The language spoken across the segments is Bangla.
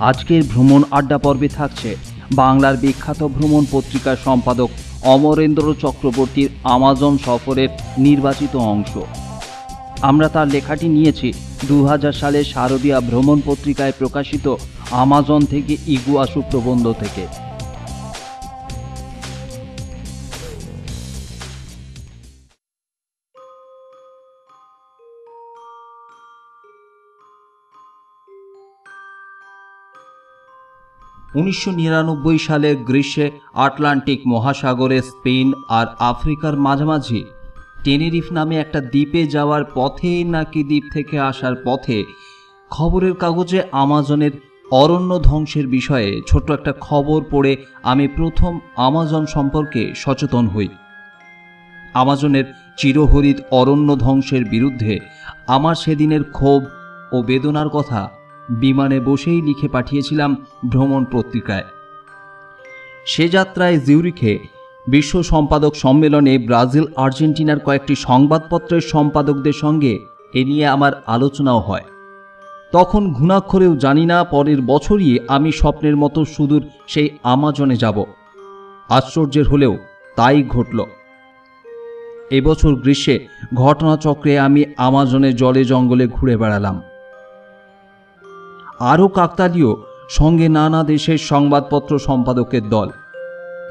আজকের ভ্রমণ আড্ডা পর্বে থাকছে বাংলার বিখ্যাত ভ্রমণ পত্রিকার সম্পাদক অমরেন্দ্র চক্রবর্তীর আমাজন সফরের নির্বাচিত অংশ। আমরা তার লেখাটি নিয়েছি। দু হাজার সালে শারদীয়া ভ্রমণ পত্রিকায় প্রকাশিত আমাজন থেকে ইগুয়াসু প্রবন্ধ থেকে। উনিশশো নিরানব্বই সালের গ্রীষ্মে আটলান্টিক মহাসাগরে স্পেন আর আফ্রিকার মাঝামাঝি টেনেরিফ নামে একটা দ্বীপে যাওয়ার পথে নাকি দ্বীপ থেকে আসার পথে খবরের কাগজে আমাজনের অরণ্য ধ্বংসের বিষয়ে ছোট্ট একটা খবর পড়ে আমি প্রথম আমাজন সম্পর্কে সচেতন হই। আমাজনের চিরহরিত অরণ্য ধ্বংসের বিরুদ্ধে আমার সেদিনের ক্ষোভ ও বেদনার কথা বিমানে বসেই লিখে পাঠিয়েছিলাম ভ্রমণ পত্রিকায়। সে যাত্রায় জিউরিখে বিশ্ব সম্পাদক সম্মেলনে ব্রাজিল আর্জেন্টিনার কয়েকটি সংবাদপত্রের সম্পাদকদের সঙ্গে এ নিয়ে আমার আলোচনাও হয়। তখন ঘুণাক্ষরেও জানি না পরের বছরই আমি স্বপ্নের মতো সুদূর সেই আমাজনে যাব। আশ্চর্যের হলেও তাই ঘটল। এবছর গ্রীষ্মে ঘটনাচক্রে আমি আমাজনে জলে জঙ্গলে ঘুরে বেড়ালাম। আরও কাকতালীয় সঙ্গে নানা দেশের সংবাদপত্র সম্পাদকের দল।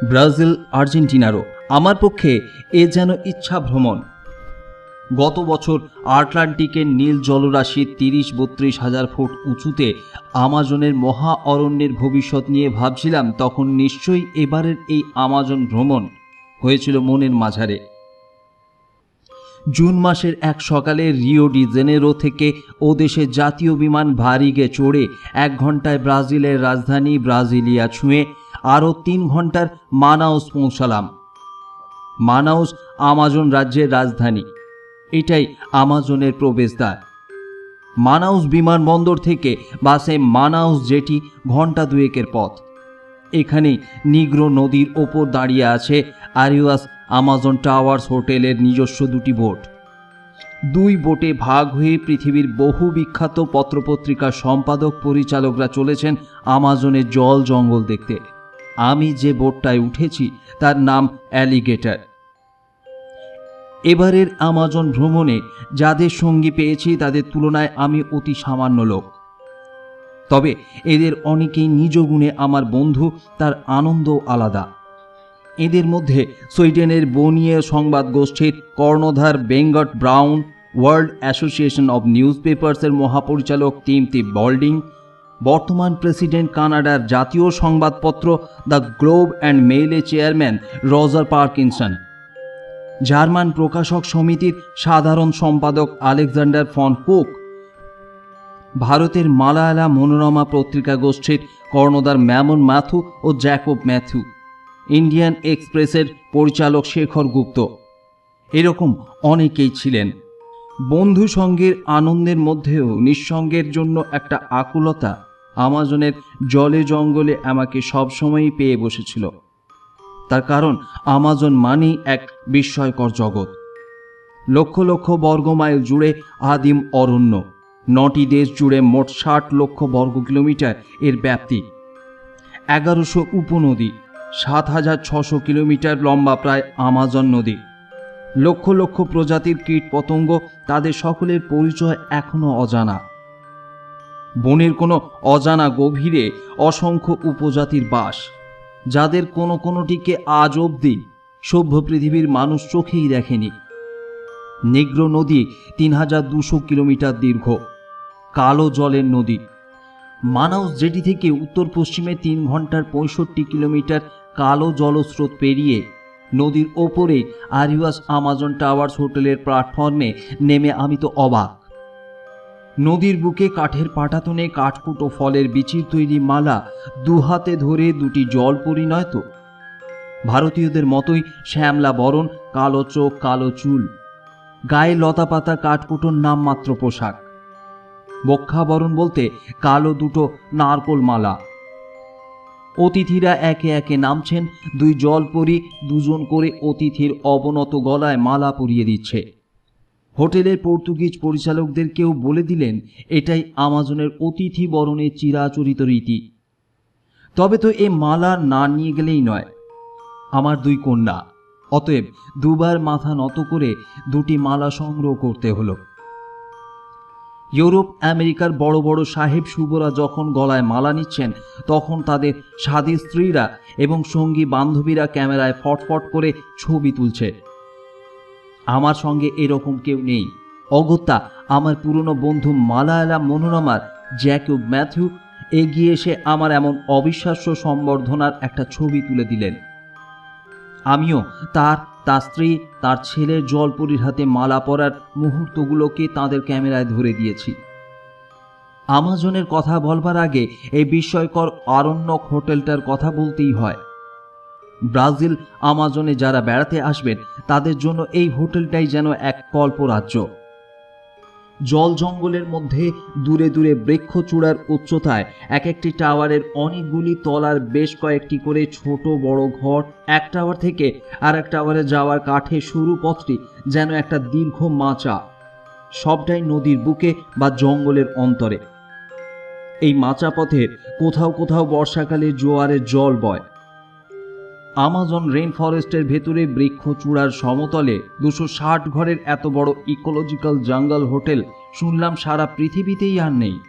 ব্রাজিল, আর্জেন্টিনারও আমার পক্ষে এ যেন ইচ্ছা ভ্রমণ। গত বছর আটলান্টিকের নীল জলরাশি তিরিশ বত্রিশ হাজার ফুট উঁচুতে আমাজনের মহা অরণ্যের ভবিষ্যৎ নিয়ে ভাবছিলাম, তখন নিশ্চয়ই এবারের এই আমাজন ভ্রমণ হয়েছিল মনের মাঝারে। জুন মাসের এক সকালে রিও ডি জেনেরো থেকে ও দেশের জাতীয় বিমান ভারিগে চড়ে এক ঘন্টায় ব্রাজিলের রাজধানী ব্রাজিলিয়া ছুঁয়ে আরও তিন ঘণ্টার মানাউস পৌঁছালাম। মানাউস আমাজন রাজ্যের রাজধানী। এটাই আমাজনের প্রবেশদ্বার। মানাউস বিমানবন্দর থেকে বাসে মানাউস জেটি ঘণ্টা দুয়েকের পথ। এখানে নিগ্র নদীর ওপর দাঁড়িয়ে আছে আরিওয়াস আমাজন টাওয়ার্স হোটেলের নিজস্ব দুটি বোট দুই বোটে ভাগ হয়ে পৃথিবীর বহু বিখ্যাত পত্রপত্রিকার সম্পাদক পরিচালকরা চলেছেন আমাজনের জল জঙ্গল দেখতে। আমি যে বোটটায় উঠেছি, তার নাম অ্যালিগেটার। এবারের আমাজন ভ্রমণে যাদের সঙ্গী পেয়েছি, তাদের তুলনায় আমি অতি সামান্য লোক। তবে এদের অনেকেই নিজ গুণে আমার বন্ধু, তার আনন্দ আলাদা। এদের মধ্যে সুইডেনের বনিয়ে সংবাদ গোষ্ঠীর কর্ণধার Bengt Braun, world association of news পেপার্সের মহাপরিচালক তিমতি বল্ডিং, বর্তমান প্রেসিডেন্ট কানাডার জাতীয় সংবাদপত্র দ্য গ্লোব অ্যান্ড মেইলে চেয়ারম্যান রজার পার্কিনসন। জার্মান প্রকাশক সমিতির সাধারণ সম্পাদক আলেকজান্ডার ফন কুক, ভারতের মালায়ালা মনোরমা পত্রিকা গোষ্ঠীর কর্ণধার ম্যামন ম্যাথু ও জ্যাকব ম্যাথু। ইন্ডিয়ান এক্সপ্রেসের পরিচালক শেখর গুপ্ত। এরকম অনেকেই ছিলেন। বন্ধু সঙ্গের আনন্দের মধ্যেও নিঃসঙ্গের জন্য একটা আকুলতা আমাজনের জলে জঙ্গলে আমাকে সবসময়ই পেয়ে বসেছিল। তার কারণ আমাজন মানেই এক বিস্ময়কর জগৎ। লক্ষ লক্ষ বর্গমাইল জুড়ে আদিম অরণ্য, নটি দেশ জুড়ে মোট ষাট লক্ষ বর্গ কিলোমিটার এর ব্যাপ্তি, এগারোশো উপনদী সাত হাজার ছশো কিলোমিটার লম্বা প্রায় আমাজন নদী। লক্ষ লক্ষ প্রজাতির কীট পতঙ্গ তাদের সকলের পরিচয় এখনও অজানা। বনের কোনো অজানা গভীরে অসংখ্য উপজাতির বাস, যাদের কোনো কোনোটিকে আজ অবধি সভ্য পৃথিবীর মানুষ চোখেই দেখেনি। নিগ্র নদী তিন হাজার দুশো কিলোমিটার দীর্ঘ, কালো জলের নদী। মানাউস জেটি থেকে উত্তর পশ্চিমে তিন ঘণ্টার পঁয়ষট্টি কিলোমিটার কালো জলস্রোত পেরিয়ে নদীর ওপরে আরিওয়াস আমাজন টাওয়ার্স হোটেলের প্ল্যাটফর্মে নেমে আমি তো অবাক। নদীর বুকে কাঠের পাটাতনে কাঠকুটো ফলের বিচির তৈরি মালা দুহাতে ধরে দুটি জল পরিণয় তো। ভারতীয়দের মতোই শ্যামলা বরণ, কালো চোখ, কালো চুল। গায়ে লতাপাতা কাঠকুটোর নামমাত্র পোশাক। বক্ষাবরণ বলতে কালো দুটো নারকোল মালা। অতিথিরা একে একে নামছেন, দুই জল জলপরি দুজন করে অতিথির অবনত গলায় মালা পরিয়ে দিচ্ছে। হোটেলের পর্তুগিজ পরিচালকদের কেউ বলে দিলেন, এটাই আমাজনের অতিথি বরণের চিরাচরিত রীতি। তবে তো এ মালা না নিয়ে গেলেই নয়। আমার দুই কন্যা, অতএব দুবার মাথা নত করে দুটি মালা সংগ্রহ করতে হলো। ইউরোপ, আমেরিকার বড় বড় সাহেব শুভরা যখন গলায় মালা নিচ্ছেন, তখন তাদের স্বাদী স্ত্রীরা এবং সঙ্গী বান্ধবীরা ক্যামেরায় ফটফট করে ছবি তুলছে। আমার সঙ্গে এরকম কেউ নেই। অগত্যা, আমার পুরনো বন্ধু মালায়ালা মনোরমার, জ্যাকব ম্যাথিউ, এগিয়ে এসে আমার এমন অবিশ্বাস্য সম্বর্ধনার একটা ছবি তুলে দিলেন। আমিও তার তার স্ত্রী তার ছেলের জলপুরীর হাতে মালা পরার মুহূর্তগুলোকে তাদের ক্যামেরায় ধরে দিয়েছি। আমাজনের কথা বলবার আগে এই বিস্ময়কর আরণ্যক হোটেলটার কথা বলতেই হয়। ব্রাজিল, আমাজনে যারা বেড়াতে আসবেন, তাদের জন্য এই হোটেলটাই যেন এক কল্পরাজ্য। জল জঙ্গলের মধ্যে দূরে দূরে বৃক্ষচূড়ার উচ্চতায় এক একটি টাওয়ারের অনেকগুলি তলার বেশ কয়েকটি করে ছোট বড় ঘর, এক টাওয়ার থেকে আর এক টাওয়ারে যাওয়ার কাঠে সরু পথটি যেন একটা দীর্ঘ মাচা। সবটাই নদীর বুকে বা জঙ্গলের অন্তরে। এই মাচা পথের কোথাও কোথাও বর্ষাকালে জোয়ারের জল বয়। আমাজন রেন ফরেস্টের ভেতরে বৃক্ষ চূড়ার সমতলে দুশো ষাট ঘরের এত বড় ইকোলজিক্যাল জঙ্গল হোটেল শুনলাম সারা পৃথিবীতেই আর নেই।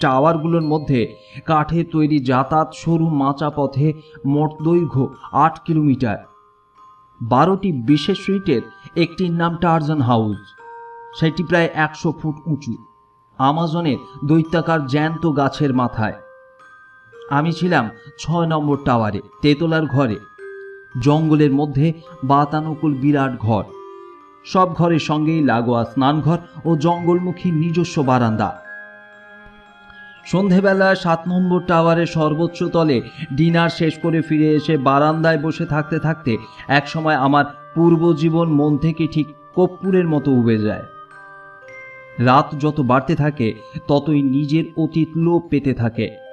টাওয়ারগুলোর মধ্যে কাঠের তৈরি যাতায়াত সরু মাচা পথে মোট দৈর্ঘ্য আট কিলোমিটার। বারোটি বিশেষ সুইটের একটির নাম টার্জান হাউস সেটি প্রায় একশো ফুট উঁচু। আমাজনের দৈত্যাকার জ্যান্ত গাছের মাথায়। আমি ছিলাম ছয় নম্বর টাওয়ারে, তেতলার ঘরে। জঙ্গলের মধ্যে বাতানুকূল বিরাট ঘর। সব ঘরের সঙ্গেই লাগোয়া স্নানঘর ও জঙ্গলমুখী নিজস্ব বারান্দা। সন্ধেবেলা সাত নম্বর টাওয়ারের সর্বোচ্চ তলে ডিনার শেষ করে ফিরে এসে বারান্দায় বসে থাকতে থাকতে একসময় আমার পূর্বজীবন মন থেকে ঠিক কর্পূরের মতো উবে যায়। রাত যত বাড়তে থাকে, ততই নিজের অতীত লোভ পেতে থাকে।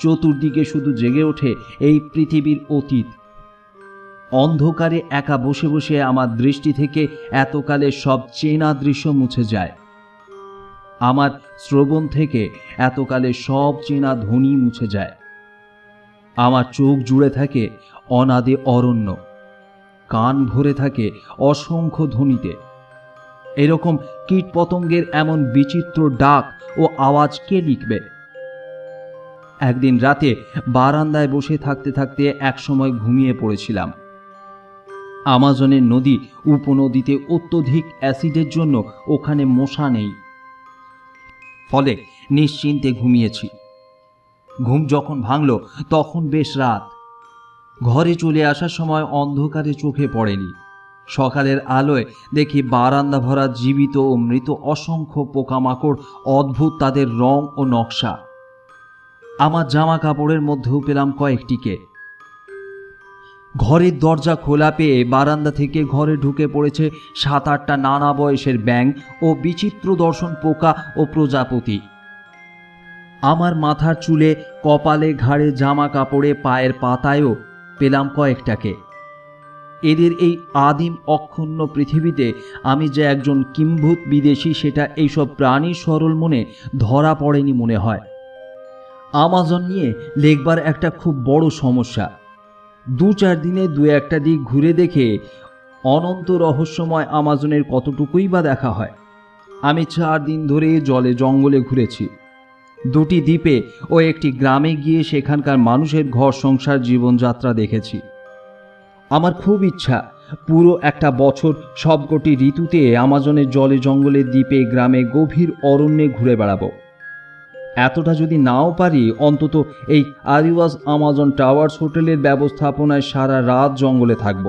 চতুর্দিকে শুধু জেগে ওঠে এই পৃথিবীর অতীত। অন্ধকারে একা বসে বসে আমার দৃষ্টি থেকে এতকালে সব চেনা দৃশ্য মুছে যায়। আমার শ্রবণ থেকে এতকালে সব চেনা ধ্বনি মুছে যায়। আমার চোখ জুড়ে থাকে অনাদে অরণ্য। কান ভরে থাকে অসংখ্য ধ্বনিতে। এরকম কীটপতঙ্গের এমন বিচিত্র ডাক ও আওয়াজ কে লিখবে? একদিন রাতে বারান্দায় বসে থাকতে থাকতে একসময় ঘুমিয়ে পড়েছিলাম। আমাজনের নদী উপনদীতে অত্যধিক অ্যাসিডের জন্য ওখানে মশা নেই। ফলে নিশ্চিন্তে ঘুমিয়েছি। ঘুম যখন ভাঙল, তখন বেশ রাত। ঘরে চলে আসার সময় অন্ধকারে চোখে পড়েনি। সকালের আলোয় দেখি বারান্দা ভরা জীবিত ও মৃত অসংখ্য পোকামাকড় অদ্ভুত তাদের রং ও নকশা। আমার জামা কাপড়ের মধ্যেও পেলাম কয়েকটিকে। ঘরের দরজা খোলা পেয়ে বারান্দা থেকে ঘরে ঢুকে পড়েছে সাত আটটা নানা বয়সের ব্যাং ও বিচিত্র দর্শন পোকা ও প্রজাপতি। আমার মাথার চুলে, কপালে, ঘাড়ে জামা কাপড়ে পায়ের পাতায়ও পেলাম কয়েকটাকে। এদের এই আদিম অক্ষুণ্ণ পৃথিবীতে আমি যে একজন কিম্ভূত বিদেশি, সেটা এইসব প্রাণীর সরল মনে ধরা পড়েনি মনে হয়। আমাজন নিয়ে লেখবার একটা খুব বড় সমস্যা। দু চার দিনে দু একটা দিক ঘুরে দেখে অনন্ত রহস্যময় আমাজনের কতটুকুই বা দেখা হয়। আমি চার দিন ধরে জলে জঙ্গলে ঘুরেছি। দুটি দ্বীপে ও একটি গ্রামে গিয়ে সেখানকার মানুষের ঘর সংসার জীবনযাত্রা দেখেছি। আমার খুব ইচ্ছা, পুরো একটা বছর সবকটি ঋতুতে আমাজনের জলে জঙ্গলে দ্বীপে গ্রামে গভীর অরণ্যে ঘুরে বেড়াবো। এতটা যদি নাও পারি, অন্তত এই আরিওয়াজ আমাজন টাওয়ার্স হোটেলের ব্যবস্থাপনায় সারা রাত জঙ্গলে থাকব।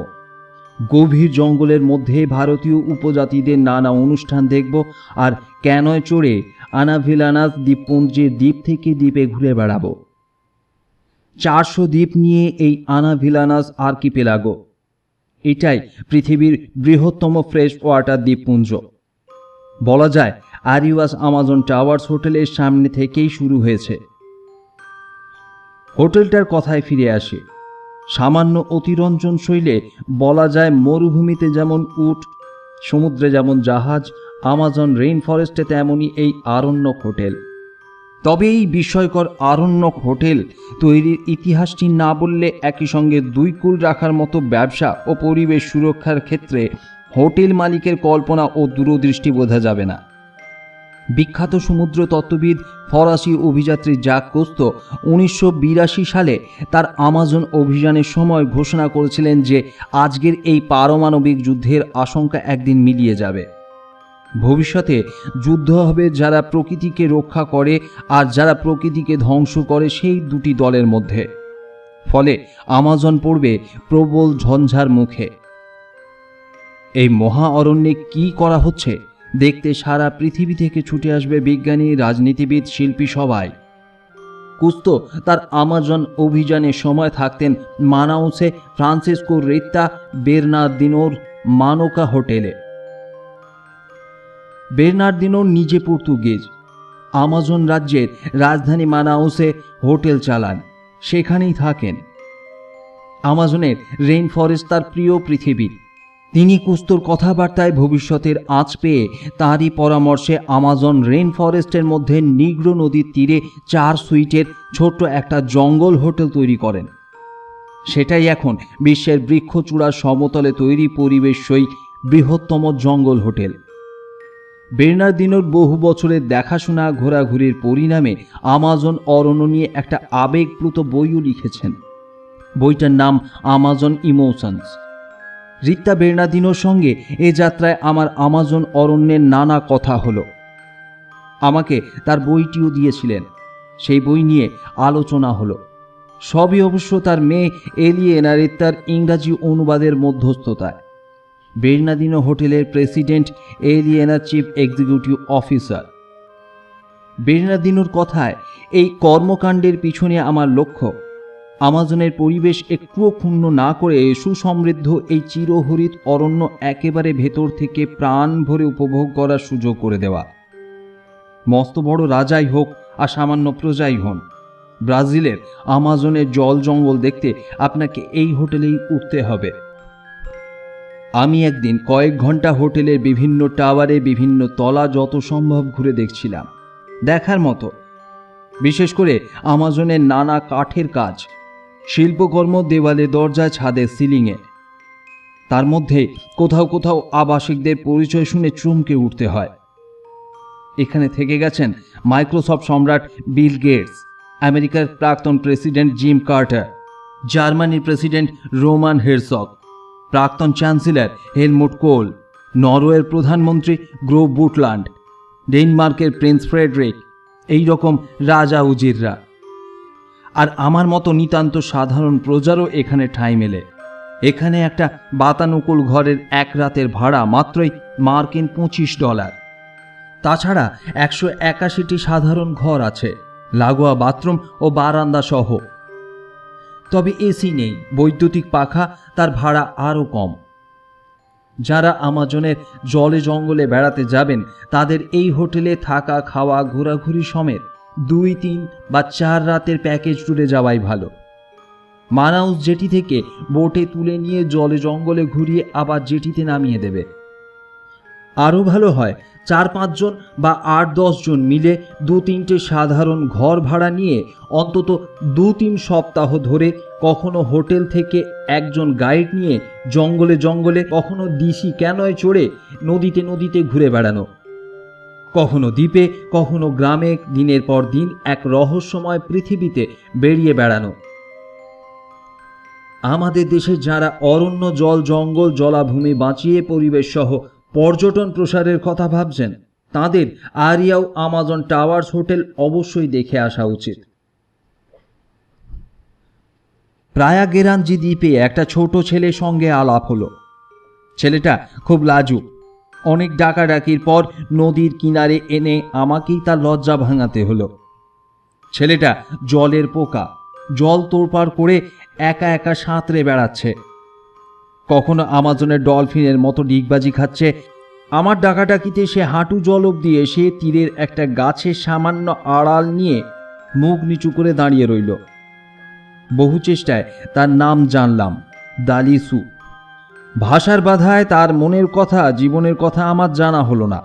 গভীর জঙ্গলের মধ্যে ভারতীয় উপজাতিদের নানা অনুষ্ঠান দেখব আর ক্যানয় চড়ে আনাভিলানাস দ্বীপপুঞ্জের দ্বীপ থেকে দ্বীপে ঘুরে বেড়াবো। চারশো দ্বীপ নিয়ে এই আনাভিলানাস আর্কিপেলাগো। এটাই পৃথিবীর বৃহত্তম ফ্রেশ ওয়াটার দ্বীপপুঞ্জ। বলা যায় আরিওয়াস আমাজন টাওয়ার্স হোটেলের সামনে থেকেই শুরু হয়েছে। হোটেলটার কথায় ফিরে আসে। সামান্য অতিরঞ্জন শৈলে বলা যায় মরুভূমিতে যেমন উট, সমুদ্রে যেমন জাহাজ, আমাজন রেইন ফরেস্টে তেমনই এই আরণ্যক হোটেল। তবে এই বিস্ময়কর আরণ্যক হোটেল তৈরির ইতিহাসটি না বললে একই সঙ্গে দুই কুল রাখার মতো ব্যবসা ও পরিবেশ সুরক্ষার ক্ষেত্রে হোটেল মালিকের কল্পনা ও দূরদৃষ্টি বোঝা যাবে না। বিখ্যাত সমুদ্র তত্ত্ববিদ ফরাসি অভিযাত্রী জাক কোস্তো উনিশশো সালে তার আমাজন অভিযানের সময় ঘোষণা করেছিলেন যে আজকের এই পারমাণবিক যুদ্ধের আশঙ্কা একদিন মিলিয়ে যাবে। ভবিষ্যতে যুদ্ধ হবে যারা প্রকৃতিকে রক্ষা করে আর যারা প্রকৃতিকে ধ্বংস করে সেই দুটি দলের মধ্যে। ফলে আমাজন পড়বে প্রবল ঝঞ্ঝার মুখে। এই মহা অরণ্যে কি করা হচ্ছে? দেখতে সারা পৃথিবী থেকে ছুটে আসবে বিজ্ঞানী, রাজনীতিবিদ, শিল্পী সবাই। কুস্তো তার আমাজন অভিযানে সময় থাকতেন মানাউসে ফ্রান্সিসকো রেত্তা বেরনার্দিনোর মানোকা হোটেলে। বেরনার্দিনোর নিজে পর্তুগিজ। আমাজন রাজ্যের রাজধানী মানাউসে হোটেল চালান। সেখানেই থাকেন। আমাজনের রেইন ফরেস্ট তার প্রিয় পৃথিবী তিনি কুস্তর কথাবার্তায় ভবিষ্যতের আঁচ পেয়ে তারই পরামর্শে আমাজন রেইন ফরেস্টের মধ্যে নিগ্র নদীর তীরে চার সুইটের ছোট্ট একটা জঙ্গল হোটেল তৈরি করেন। সেটাই এখন বিশ্বের বৃক্ষচূড়ার সমতলে তৈরি পরিবেশই বৃহত্তম জঙ্গল হোটেল। বের্নার্দিনোর বহু বছরের দেখাশোনা, ঘোরাঘুরির পরিণামে আমাজন অরণ্য নিয়ে একটা আবেগপ্লুত বইও লিখেছেন। বইটার নাম আমাজন ইমোশনস। রিত্তা বের্নাদিনোর সঙ্গে এ যাত্রায় আমার আমাজন অরণ্যের নানা কথা হলো। আমাকে তার বইটিও দিয়েছিলেন। সেই বই নিয়ে আলোচনা হলো। সবই অবশ্য তার মেয়ে এলিয়েনা রিত্তার ইংরাজি অনুবাদের মধ্যস্থতায়। বের্নাদিনো হোটেলের president Eliana chief executive officer. বের্নাদিনোর কথায় এই কর্মকাণ্ডের পিছনে আমার লক্ষ্য। আমাজনের পরিবেশ একটুও ক্ষুণ্ণ না করে সুসমৃদ্ধ এই চিরহরিত অরণ্য একেবারে ভেতর থেকে প্রাণ ভরে উপভোগ করার সুযোগ করে দেওয়া। মস্ত বড় রাজাই হোক আর সামান্য প্রজাই হন। ব্রাজিলের আমাজনের জল জঙ্গল দেখতে আপনাকে এই হোটেলেই উঠতে হবে। আমি একদিন কয়েক ঘণ্টা হোটেলের বিভিন্ন টাওয়ারে বিভিন্ন তলা যত সম্ভব ঘুরে দেখছিলাম। দেখার মতো। বিশেষ করে আমাজনের নানা কাঠের কাজ। শিল্পকর্ম দেওয়ালে দরজায় ছাদের সিলিংয়ে। তার মধ্যে কোথাও কোথাও আবাসিকদের পরিচয় শুনে চমকে উঠতে হয়। এখানে থেকে গেছেন মাইক্রোসফট সম্রাট বিল গেটস, আমেরিকার প্রাক্তন প্রেসিডেন্ট জিম কার্টার, জার্মানির প্রেসিডেন্ট রোমান হেরসক প্রাক্তন চ্যান্সেলর হেলমুট কোল, নরওয়ের প্রধানমন্ত্রী গ্রো বুটল্যান্ড, ডেনমার্কের প্রিন্স ফ্রেডরিক এই রকম রাজা উজিররা। আর আমার মতো নিতান্ত সাধারণ প্রজারও এখানে ঠাঁই মেলে। এখানে একটা বাতানুকূল ঘরের এক রাতের ভাড়া মাত্রই মার্কিন পঁচিশ ডলার। তাছাড়া একশো একাশিটি সাধারণ ঘর আছে, লাগোয়া বাথরুম ও বারান্দা সহ। তবে এসি নেই, বৈদ্যুতিক পাখা, তার ভাড়া আরও কম। যারা আমাজনের জলে জঙ্গলে বেড়াতে যাবেন, তাদের এই হোটেলে থাকা, খাওয়া, ঘোরাঘুরি সমেত দুই তিন বা চার রাতের প্যাকেজ ট্যুরে যাওয়াই ভালো। মানাউস জেটি থেকে বোটে তুলে নিয়ে জলে জঙ্গলে ঘুরিয়ে আবার জেটিতে নামিয়ে দেবে। আরও ভালো হয়, চার পাঁচজন বা আট জন মিলে দু তিনটে সাধারণ ঘর ভাড়া নিয়ে অন্তত দু তিন সপ্তাহ ধরে কখনো হোটেল থেকে একজন গাইড নিয়ে জঙ্গলে জঙ্গলে কখনো দিশি ক্যানয় চড়ে নদীতে নদীতে ঘুরে বেড়ানো। কখনো দ্বীপে, কখনো গ্রামে, দিনের পর দিন এক রহস্যময় পৃথিবীতে বেরিয়ে বেড়ানো। আমাদের দেশে যারা অরণ্য, জল, জঙ্গল, জলাভূমি বাঁচিয়ে পরিবেশ সহ পর্যটন প্রসারের কথা ভাবছেন, তাদের আরিয়াও আমাজন টাওয়ার্স হোটেল অবশ্যই দেখে আসা উচিত। প্রায়াগেরাঞ্জি দ্বীপে একটা ছোট ছেলে সঙ্গে আলাপ হলো। ছেলেটা খুব লাজুক। অনেক ডাকাডাকির পর নদীর কিনারে এনে আমাকেই তার লজ্জা ভাঙাতে হলো। ছেলেটা জলের পোকা, জল তোড়পাড় করে একা একা সাঁতরে বেড়াচ্ছে। কখনো আমাজনের ডলফিনের মতো ডিগবাজি খাচ্ছে। আমার ডাকাডাকিতে সে হাঁটু জল অব্দি এসে তীরের একটা গাছের সামান্য আড়াল নিয়ে মুখ নিচু করে দাঁড়িয়ে রইল। বহু চেষ্টায় তার নাম জানলাম, দালিসু। ভাষার বাধায় তার মনের কথা, জীবনের কথা আমার জানা হলো না।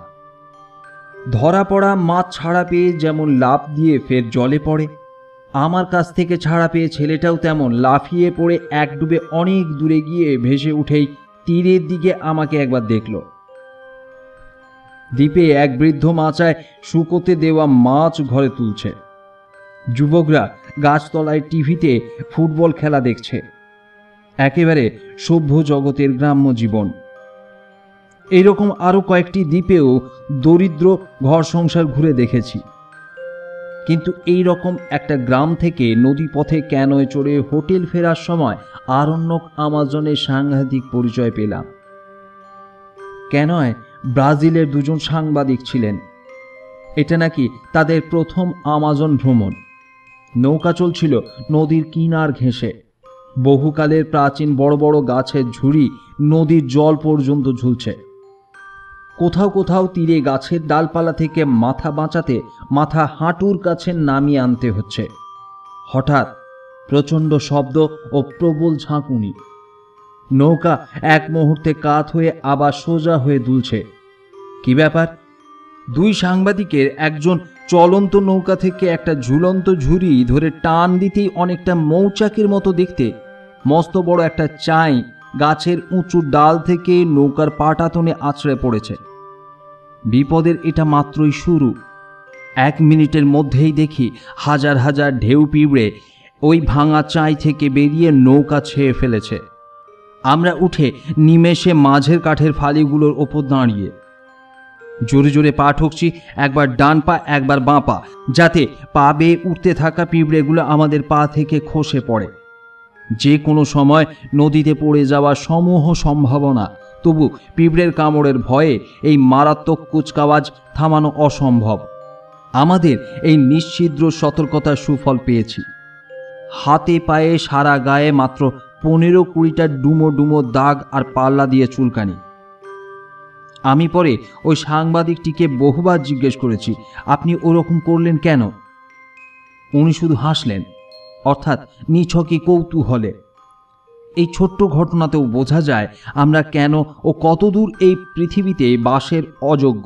ধরা পড়া মাছ ছাড়া পেয়ে যেমন লাফ দিয়ে ফের জলে পড়ে, আমার কাছ থেকে ছাড়া পেয়ে ছেলেটাও তেমন লাফিয়ে পড়ে এক ডুবে অনেক দূরে গিয়ে ভেসে উঠেই তীরের দিকে আমাকে একবার দেখল। দ্বীপে এক বৃদ্ধ মাচায় শুকোতে দেওয়া মাছ ঘরে তুলছে। যুবকরা গাছতলায় টিভিতে ফুটবল খেলা দেখছে। একেবারে সভ্য জগতের গ্রাম্য জীবন। এইরকম আরও কয়েকটি দ্বীপেও দরিদ্র ঘর সংসার ঘুরে দেখেছি। কিন্তু এই রকম একটা গ্রাম থেকে নদী পথে ক্যানয়ে চড়ে হোটেল ফেরার সময় আরণ্যক আমাজনের সাংঘাতিক পরিচয় পেলাম। ক্যানয় ব্রাজিলের দুজন সাংবাদিক ছিলেন। এটা নাকি তাদের প্রথম আমাজন ভ্রমণ। নৌকা চলছিল নদীর কিনার ঘেঁষে। বহুকালের প্রাচীন বড় বড় গাছের ঝুড়ি নদীর জল পর্যন্ত ঝুলছে। কোথাও কোথাও তীরে গাছের ডালপালা থেকে মাথা বাঁচাতে মাথা হাঁটুর কাছে নামিয়ে আনতে হচ্ছে। হঠাৎ প্রচণ্ড শব্দ ও প্রবল ঝাঁকুনি। নৌকা এক মুহূর্তে কাত হয়ে আবার সোজা হয়ে দুলছে। কি ব্যাপার? দুই সাংবাদিকের একজন চলন্ত নৌকা থেকে একটা ঝুলন্ত ঝুড়ি ধরে টান দিতেই অনেকটা মৌচাকের মতো দেখতে মস্ত বড় একটা চাই গাছের উঁচু ডাল থেকে নৌকার পাটাতনে আছড়ে পড়েছে। বিপদের এটা মাত্রই শুরু। এক মিনিটের মধ্যেই দেখি হাজার হাজার ঢেউ পিঁপড়ে ওই ভাঙা চাই থেকে বেরিয়ে নৌকা ছেয়ে ফেলেছে। আমরা উঠে নিমেষে মাঝের কাঠের ফালিগুলোর ওপর দাঁড়িয়ে। জোরে জোরে পা ঠুকছি, একবার ডান পা, একবার বাঁ পা, যাতে পা বেয়ে উঠতে থাকা পিঁপড়েগুলো আমাদের পা থেকে খসে পড়ে। যে কোনো সময় নদীতে পড়ে যাওয়ার সমূহ সম্ভাবনা। তবু পিঁপড়ের কামড়ের ভয়ে এই মারাত্মক কুচকাওয়াজ থামানো অসম্ভব। আমাদের এই নিশ্ছিদ্র সতর্কতার সুফল পেয়েছি। হাতে পায়ে সারা গায়ে মাত্র পনেরো কুড়িটা ডুমো ডুমো দাগ আর পাল্লা দিয়ে চুলকানি। আমি পরে ওই সাংবাদিকটিকে বহুবার জিজ্ঞেস করেছি, আপনি ওরকম করলেন কেন? উনি শুধু হাসলেন। অর্থাৎ নিছকই কৌতূহলে। এই ছোট্ট ঘটনাতেও বোঝা যায় আমরা কেন ও কতদূর এই পৃথিবীতে বাসের অযোগ্য।